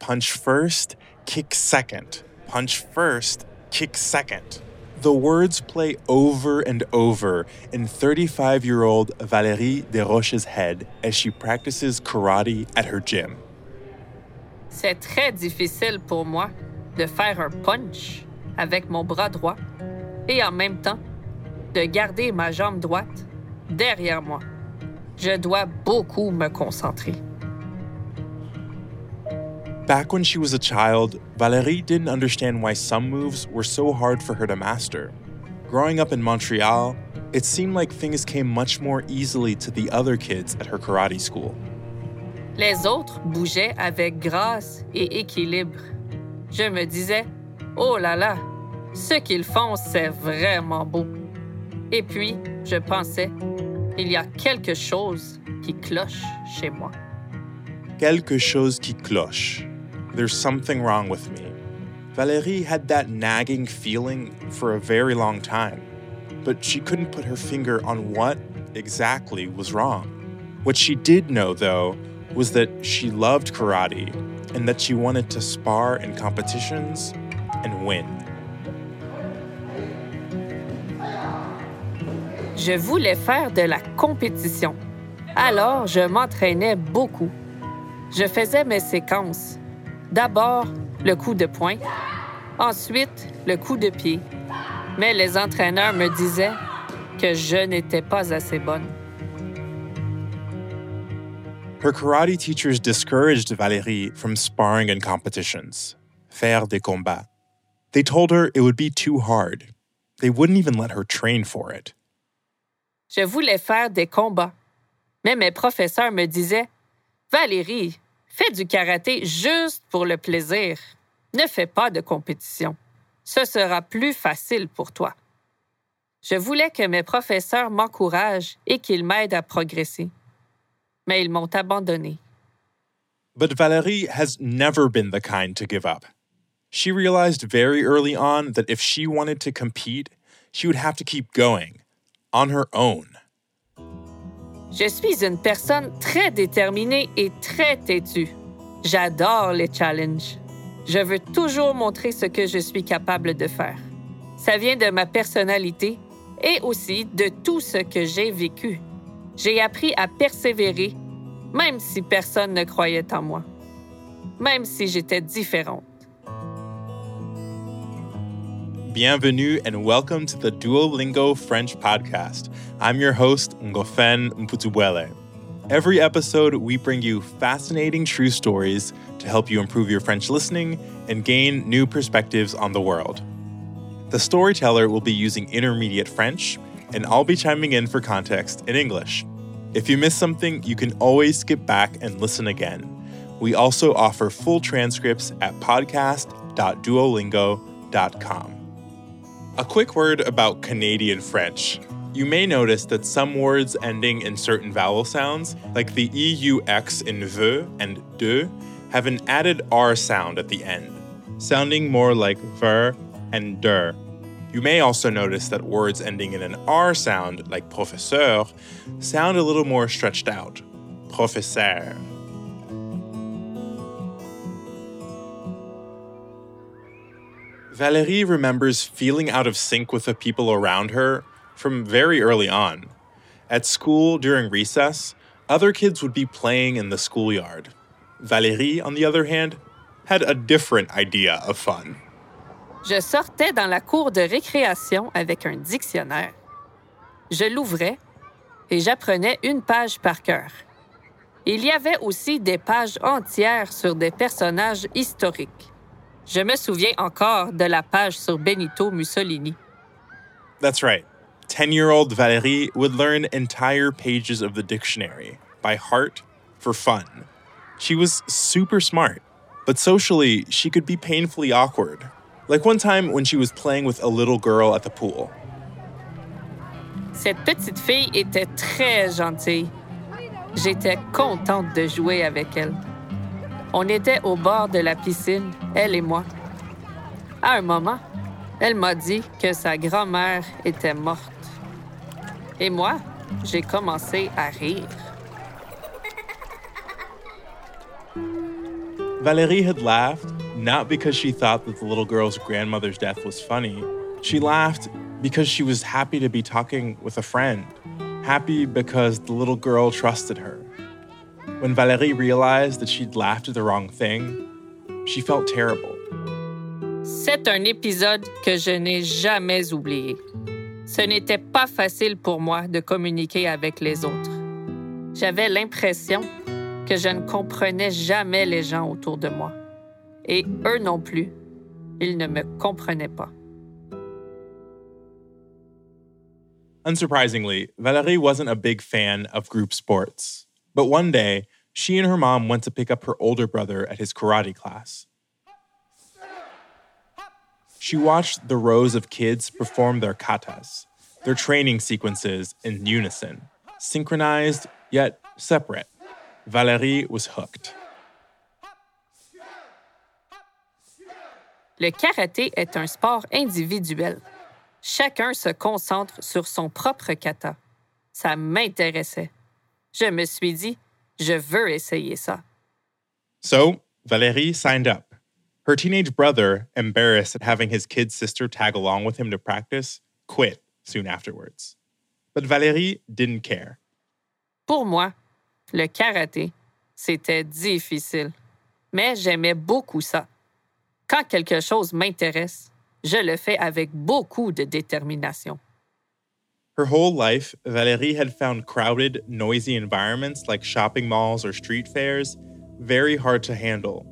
punch first, kick second. Punch first, kick second. The words play over and over in 35 year old Valérie Desroches' head as she practices karate at her gym. C'est très difficile pour moi de faire un punch avec mon bras droit et en même temps de garder ma jambe droite derrière moi. Je dois beaucoup me concentrer. Back when she was a child, Valérie didn't understand why some moves were so hard for her to master. Growing up in Montreal, it seemed like things came much more easily to the other kids at her karate school. Les autres bougeaient avec grâce et équilibre. Je me disais, oh là là, ce qu'ils font, c'est vraiment beau. Et puis, je pensais, il y a quelque chose qui cloche chez moi. Quelque chose qui cloche. There's something wrong with me. Valérie had that nagging feeling for a very long time, but she couldn't put her finger on what exactly was wrong. What she did know, though, was that she loved karate and that she wanted to spar in competitions and win. Je voulais faire de la compétition. Alors, je m'entraînais beaucoup. Je faisais mes séquences. D'abord, le coup de poing, ensuite, le coup de pied. Mais les entraîneurs me disaient que je n'étais pas assez bonne. Her karate teachers discouraged Valérie from sparring in competitions, faire des combats. They told her it would be too hard. They wouldn't even let her train for it. Je voulais faire des combats. Mais mes professeurs me disaient Valérie, fais du karaté juste pour le plaisir. Ne fais pas de compétition. Ce sera plus facile pour toi. Je voulais que mes professeurs m'encouragent et qu'ils m'aident à progresser. Mais ils m'ont abandonné. But Valérie has never been the kind to give up. She realized very early on that if she wanted to compete, she would have to keep going on her own. Je suis une personne très déterminée et très têtue. J'adore les challenges. Je veux toujours montrer ce que je suis capable de faire. Ça vient de ma personnalité et aussi de tout ce que j'ai vécu. J'ai appris à persévérer, même si personne ne croyait en moi, même si j'étais différente. Bienvenue and welcome to the Duolingo French podcast. I'm your host, Ngofen Mputubuele. Every episode, we bring you fascinating true stories to help you improve your French listening and gain new perspectives on the world. The storyteller will be using intermediate French, and I'll be chiming in for context in English. If you miss something, you can always skip back and listen again. We also offer full transcripts at podcast.duolingo.com. A quick word about Canadian French. You may notice that some words ending in certain vowel sounds, like the EUX in ve and de, have an added R sound at the end, sounding more like ver and der. You may also notice that words ending in an R sound, like professeur, sound a little more stretched out. Professeur. Valérie remembers feeling out of sync with the people around her from very early on. At school during recess, other kids would be playing in the schoolyard. Valérie, on the other hand, had a different idea of fun. Je sortais dans la cour de récréation avec un dictionnaire. Je l'ouvrais et j'apprenais une page par cœur. Il y avait aussi des pages entières sur des personnages historiques. Je me souviens encore de la page sur Benito Mussolini. That's right. 10 year old Valérie would learn entire pages of the dictionary by heart for fun. She was super smart, but socially, she could be painfully awkward. Like one time when she was playing with a little girl at the pool. Cette petite fille était très gentille. J'étais contente de jouer avec elle. On était au bord de la piscine, elle et moi. À un moment, elle m'a dit que sa grand-mère était morte. Et moi, j'ai commencé à rire. Valérie had laughed not because she thought that the little girl's grandmother's death was funny. She laughed because she was happy to be talking with a friend, happy because the little girl trusted her. When Valérie realized that she'd laughed at the wrong thing, she felt terrible. C'est un épisode que je n'ai jamais oublié. Ce n'était pas facile pour moi de communiquer avec les autres. J'avais l'impression que je ne comprenais jamais les gens autour de moi. Et eux non plus, ils ne me comprenaient pas. Unsurprisingly, Valérie wasn't a big fan of group sports. But one day, she and her mom went to pick up her older brother at his karate class. She watched the rows of kids perform their katas, their training sequences in unison, synchronized yet separate. Valérie was hooked. Le karaté est un sport individuel. Chacun se concentre sur son propre kata. Ça m'intéressait. Je me suis dit, je veux essayer ça. So, Valérie signed up. Her teenage brother, embarrassed at having his kid sister tag along with him to practice, quit soon afterwards. But Valérie didn't care. Pour moi, le karaté, c'était difficile. Mais j'aimais beaucoup ça. Quand quelque chose m'intéresse, je le fais avec beaucoup de détermination. Her whole life, Valérie had found crowded, noisy environments like shopping malls or street fairs very hard to handle.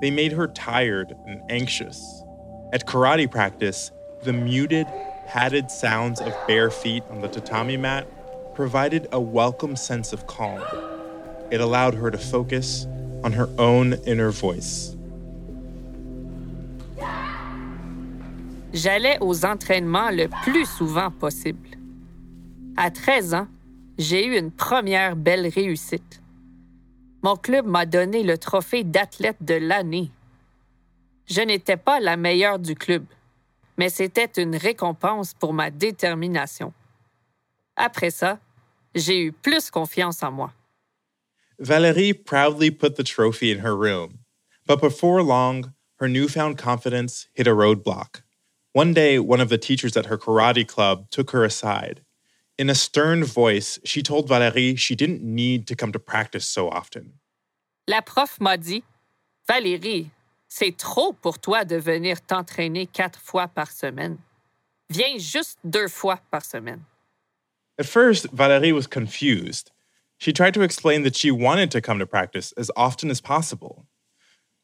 They made her tired and anxious. At karate practice, the muted, padded sounds of bare feet on the tatami mat provided a welcome sense of calm. It allowed her to focus on her own inner voice. J'allais aux entraînements le plus souvent possible. À 13 ans, j'ai eu une première belle réussite. Mon club m'a donné le trophée d'athlète de l'année. Je n'étais pas la meilleure du club, mais c'était une récompense pour ma détermination. Après ça, j'ai eu plus confiance en moi. Valérie proudly put the trophy in her room, but before long, her newfound confidence hit a roadblock. One day, one of the teachers at her karate club took her aside. In a stern voice, she told Valérie she didn't need to come to practice so often. La prof m'a dit Valérie, c'est trop pour toi de venir t'entraîner quatre fois par semaine. Viens juste deux fois par semaine. At first, Valérie was confused. She tried to explain that she wanted to come to practice as often as possible.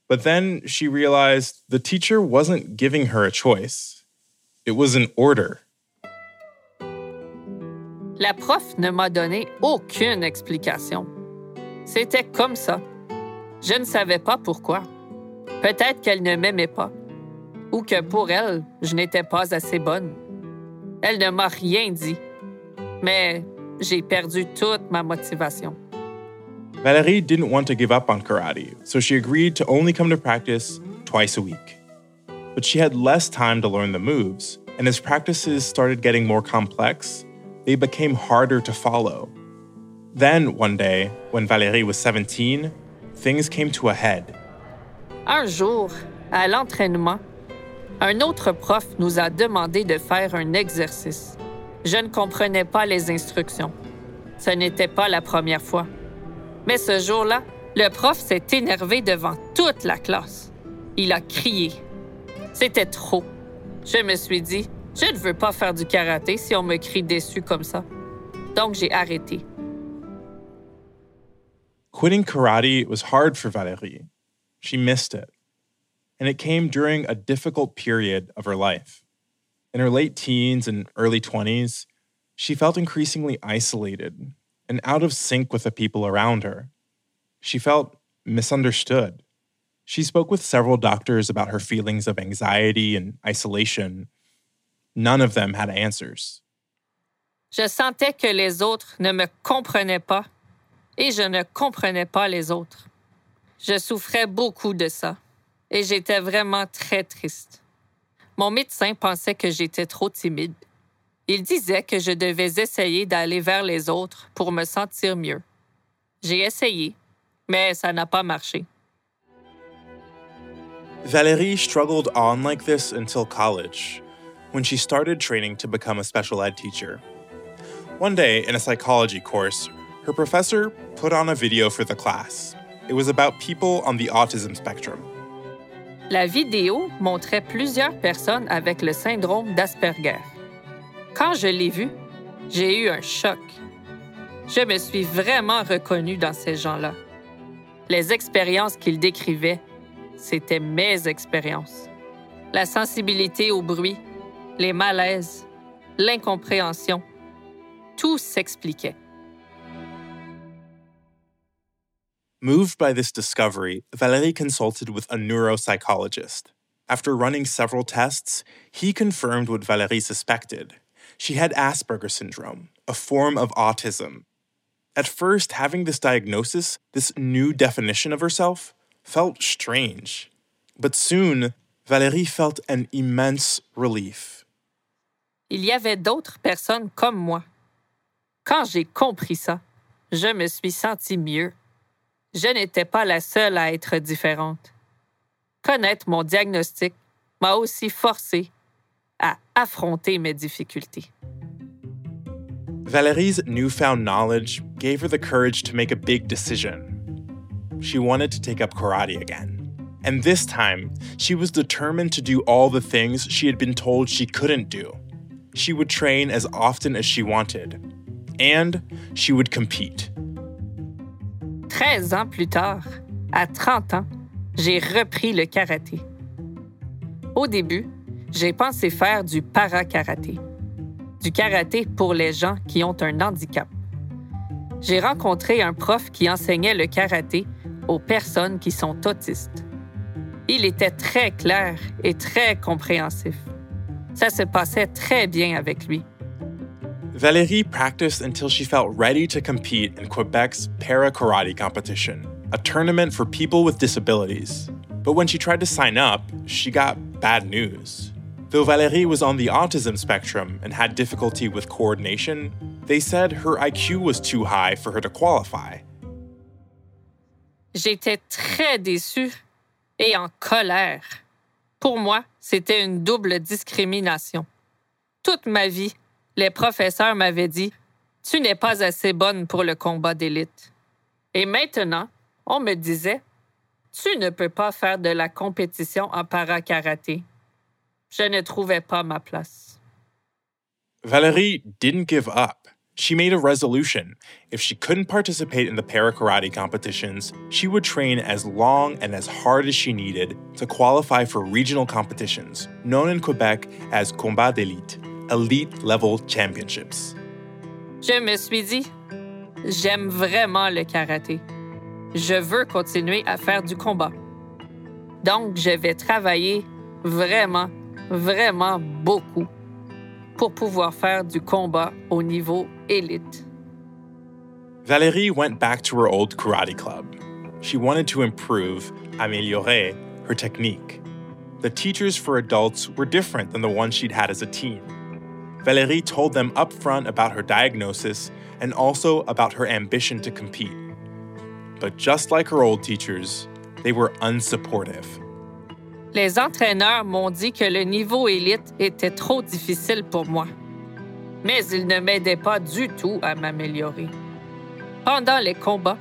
But then she realized the teacher wasn't giving her a choice, it was an order. La prof ne m'a donné aucune explication. C'était comme ça. Je ne savais pas pourquoi. Peut-être qu'elle ne m'aimait pas. Ou que pour elle, je n'étais pas assez bonne. Elle ne m'a rien dit. Mais j'ai perdu toute ma motivation. Valérie didn't want to give up on karate, so she agreed to only come to practice twice a week. But she had less time to learn the moves, and as practices started getting more complex, they became harder to follow. Then, one day, when Valérie was 17, things came to a head. Un jour, à l'entraînement, un autre prof nous a demandé de faire un exercice. Je ne comprenais pas les instructions. Ce n'était pas la première fois. Mais ce jour-là, le prof s'est énervé devant toute la classe. Il a crié. C'était trop. Je me suis dit, je ne veux pas faire du karaté si on me crie déçu comme ça. Donc j'ai arrêté. Quitting karate was hard for Valérie. She missed it. And it came during a difficult period of her life. In her late teens and early 20s, she felt increasingly isolated and out of sync with the people around her. She felt misunderstood. She spoke with several doctors about her feelings of anxiety and isolation. None of them had answers. Je sentais que les autres ne me comprenaient pas et je ne comprenais pas les autres. Je souffrais beaucoup de ça et j'étais vraiment très triste. Mon médecin pensait que j'étais trop timide. Il disait que je devais essayer d'aller vers les autres pour me sentir mieux. J'ai essayé, mais ça n'a pas marché. Valérie struggled on like this until college, when she started training to become a special ed teacher. One day, in a psychology course, her professor put on a video for the class. It was about people on the autism spectrum. La vidéo montrait plusieurs personnes avec le syndrome d'Asperger. Quand je l'ai vue, j'ai eu un choc. Je me suis vraiment reconnue dans ces gens-là. Les expériences qu'ils décrivaient, c'étaient mes expériences. La sensibilité au bruit, les malaises, l'incompréhension, tout s'expliquait. Moved by this discovery, Valérie consulted with a neuropsychologist. After running several tests, he confirmed what Valérie suspected. She had Asperger syndrome, a form of autism. At first, having this diagnosis, this new definition of herself, felt strange. But soon, Valérie felt an immense relief. Il y avait d'autres personnes comme moi. Quand j'ai compris ça, je me suis sentie mieux. Je n'étais pas la seule à être différente. Connaître mon diagnostic m'a aussi forcé à affronter mes difficultés. Valérie's newfound knowledge gave her the courage to make a big decision. She wanted to take up karate again. And this time, she was determined to do all the things she had been told she couldn't do. She would train as often as she wanted. And she would compete. 13 ans plus tard, à 30 ans, j'ai repris le karaté. Au début, j'ai pensé faire du para-karaté, du karaté pour les gens qui ont un handicap. J'ai rencontré un prof qui enseignait le karaté aux personnes qui sont autistes. Il était très clair et très compréhensif. Ça se passait très bien avec lui. Valérie practiced until she felt ready to compete in Quebec's para karate competition, a tournament for people with disabilities. But when she tried to sign up, she got bad news. Though Valérie was on the autism spectrum and had difficulty with coordination, they said her IQ was too high for her to qualify. J'étais très déçue et en colère. Pour moi, c'était une double discrimination. Toute ma vie, les professeurs m'avaient dit Tu n'es pas assez bonne pour le combat d'élite. Et maintenant, on me disait Tu ne peux pas faire de la compétition en para-karaté. Je ne trouvais pas ma place. Valérie didn't give up. She made a resolution. If she couldn't participate in the para karate competitions, she would train as long and as hard as she needed to qualify for regional competitions, known in Quebec as combat d'élite, elite level championships. Je me suis dit J'aime vraiment le karaté. Je veux continuer à faire du combat. Donc, je vais travailler vraiment, vraiment beaucoup pour pouvoir faire du combat au niveau élite. Valérie went back to her old karate club. She wanted to improve, améliorer, her technique. The teachers for adults were different than the ones she'd had as a teen. Valérie told them upfront about her diagnosis and also about her ambition to compete. But just like her old teachers, they were unsupportive. Les entraîneurs m'ont dit que le niveau élite était trop difficile pour moi. Mais ils ne m'aidaient pas du tout à m'améliorer. Pendant les combats,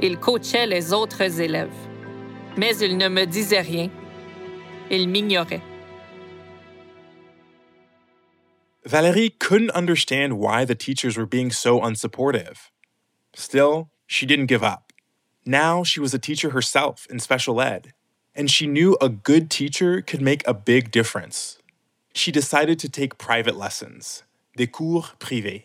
ils coachaient les autres élèves. Mais ils ne me disaient rien. Ils m'ignoraient. Valérie couldn't understand why the teachers were being so unsupportive. Still, she didn't give up. Now she was a teacher herself in special ed, and she knew a good teacher could make a big difference. She decided to take private lessons, des cours privés.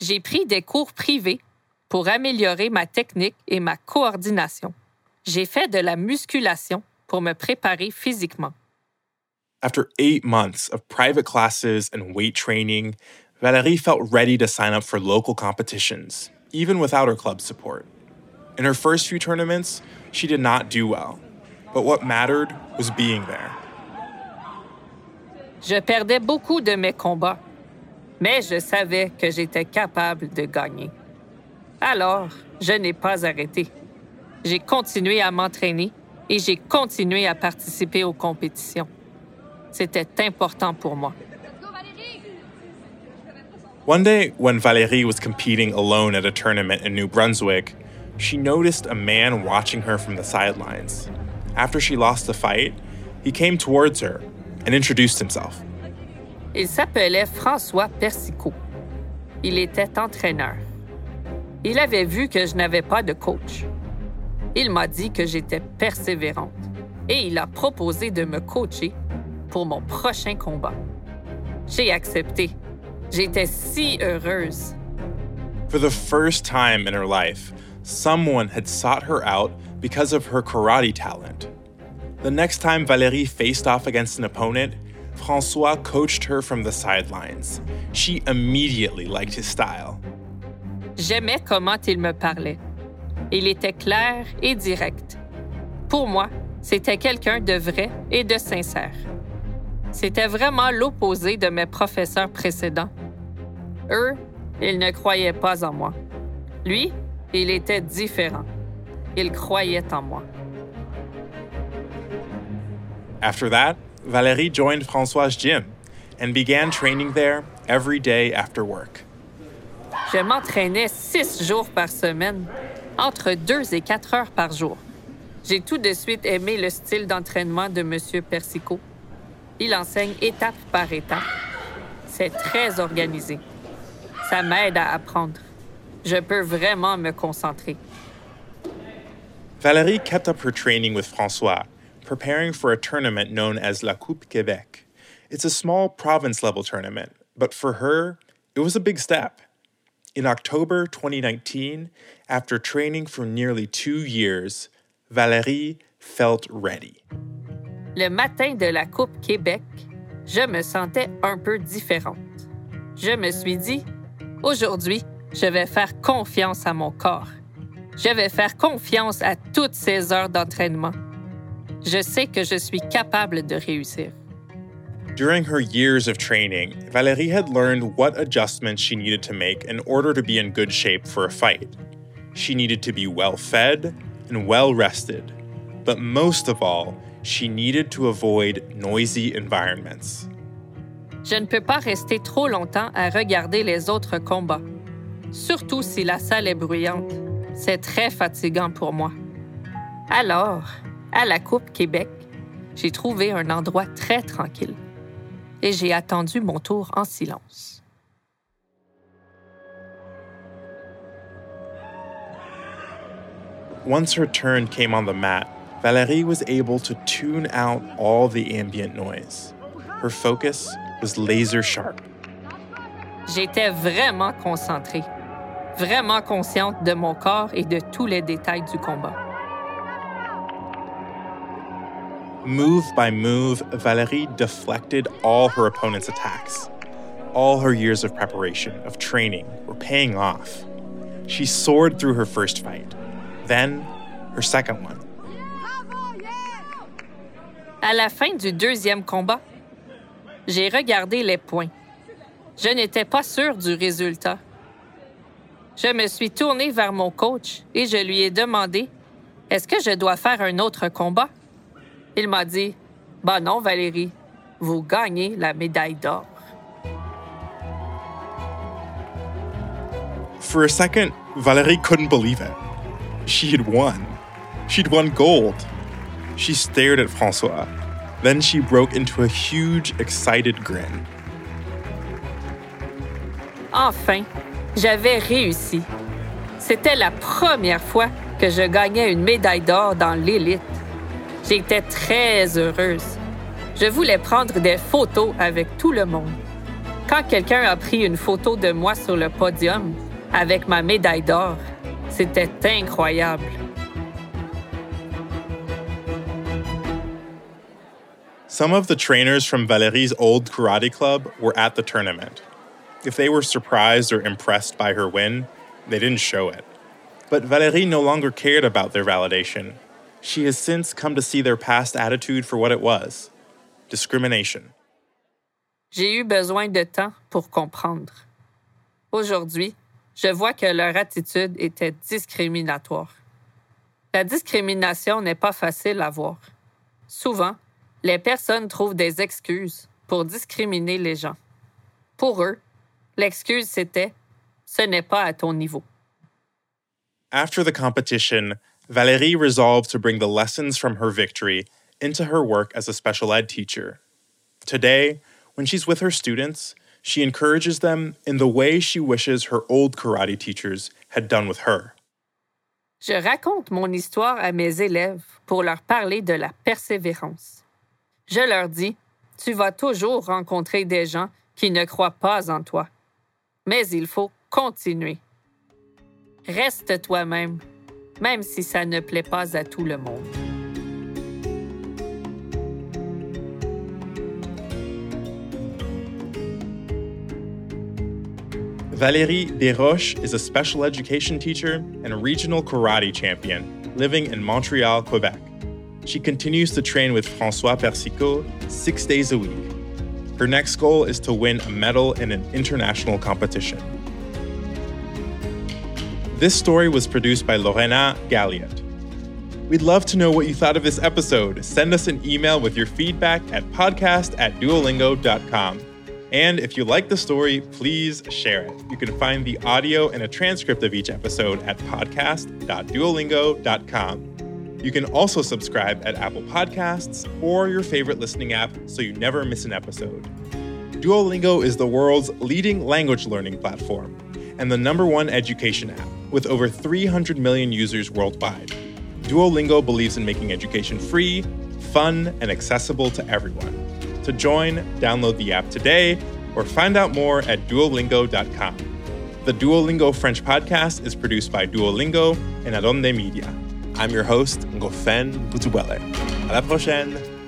J'ai pris des cours privés pour améliorer ma technique et ma coordination. J'ai fait de la musculation pour me préparer physiquement. After eight months of private classes and weight training, Valérie felt ready to sign up for local competitions, even without her club support. In her first few tournaments, she did not do well, but what mattered was being there. Je perdais beaucoup de mes combats, mais je savais que j'étais capable de gagner. Alors, je n'ai pas arrêté. J'ai continué à m'entraîner et j'ai continué à participer aux compétitions. C'était important pour moi. One day, when Valérie was competing alone at a tournament in New Brunswick, she noticed a man watching her from the sidelines. After she lost the fight, he came towards her and introduced himself. Il s'appelait François Persicot. Il était entraîneur. Il avait vu que je n'avais pas de coach. Il m'a dit que j'étais persévérante et il a proposé de me coacher pour mon prochain combat. J'ai accepté. J'étais si heureuse. For the first time in her life, someone had sought her out because of her karate talent. The next time Valérie faced off against an opponent, Francois coached her from the sidelines. She immediately liked his style. J'aimais comment il me parlait. Il était clair et direct. Pour moi, c'était quelqu'un de vrai et de sincère. C'était vraiment l'opposé de mes professeurs précédents. Eux, ils ne croyaient pas en moi. Lui, il était différent. Il croyait en moi. After that, Valérie joined Francois' gym and began training there every day after work. Je m'entraînais six jours par semaine, entre deux et quatre heures par jour. J'ai tout de suite aimé le style d'entraînement de M. Persicot. Il enseigne étape par étape. C'est très organisé. Ça m'aide à apprendre. Je peux vraiment me concentrer. Valérie kept up her training with Francois, preparing for a tournament known as La Coupe Québec. It's a small province level tournament, but for her, it was a big step. In October 2019, after training for nearly two years, Valérie felt ready. Le matin de la Coupe Québec, je me sentais un peu différente. Je me suis dit, aujourd'hui, je vais faire confiance à mon corps. Je vais faire confiance à toutes ces heures d'entraînement. Je sais que je suis capable de réussir. During her years of training, Valérie had learned what adjustments she needed to make in order to be in good shape for a fight. She needed to be well fed and well rested, but most of all, she needed to avoid noisy environments. Je ne peux pas rester trop longtemps à regarder les autres combats, surtout si la salle est bruyante. C'est très fatigant pour moi. Alors, à la Coupe Québec, j'ai trouvé un endroit très tranquille et j'ai attendu mon tour en silence. Once her turn came on the mat, Valérie was able to tune out all the ambient noise. Her focus was laser sharp. J'étais vraiment concentrée, vraiment consciente de mon corps et de tous les détails du combat. Move by move, Valérie deflected all her opponent's attacks. All her years of preparation, of training, were paying off. She soared through her first fight, then her second one. À la fin du deuxième combat, j'ai regardé les points. Je n'étais pas sûre du résultat. Je me suis tournée vers mon coach et je lui ai demandé Est-ce que je dois faire un autre combat? Il m'a dit Bah non, Valérie, vous gagnez la médaille d'or. For a second, Valérie couldn't believe it. She had won. She'd won gold. She stared at Francois. Then she broke into a huge, excited grin. Enfin, j'avais réussi. C'était la première fois que je gagnais une médaille d'or dans l'élite. J'étais très heureuse. Je voulais prendre des photos avec tout le monde. Quand quelqu'un a pris une photo de moi sur le podium avec ma médaille d'or, c'était incroyable. Some of the trainers from Valérie's old karate club were at the tournament. If they were surprised or impressed by her win, they didn't show it. But Valérie no longer cared about their validation. She has since come to see their past attitude for what it was discrimination. J'ai eu besoin de temps pour comprendre. Aujourd'hui, je vois que leur attitude était discriminatoire. La discrimination n'est pas facile à voir. Souvent, les personnes trouvent des excuses pour discriminer les gens. Pour eux, l'excuse c'était ce n'est pas à ton niveau. After the competition, Valérie resolved to bring the lessons from her victory into her work as a special ed teacher. Today, when she's with her students, she encourages them in the way she wishes her old karate teachers had done with her. Je raconte mon histoire à mes élèves pour leur parler de la persévérance. Je leur dis, tu vas toujours rencontrer des gens qui ne croient pas en toi. Mais il faut continuer. Reste toi-même, même si ça ne plaît pas à tout le monde. Valérie Desroches is a special education teacher and regional karate champion living in Montreal, Quebec. She continues to train with Francois Persicot six days a week. Her next goal is to win a medal in an international competition. This story was produced by Lorena Galliot. We'd love to know what you thought of this episode. Send us an email with your feedback at podcast at duolingo.com. And if you like the story, please share it. You can find the audio and a transcript of each episode at podcast.duolingo.com. You can also subscribe at Apple Podcasts or your favorite listening app so you never miss an episode. Duolingo is the world's leading language learning platform and the number one education app with over 300 million users worldwide. Duolingo believes in making education free, fun, and accessible to everyone. To join, download the app today or find out more at duolingo.com. The Duolingo French podcast is produced by Duolingo and Adonde Media. I'm your host, Ngofen Butuwele. À la prochaine!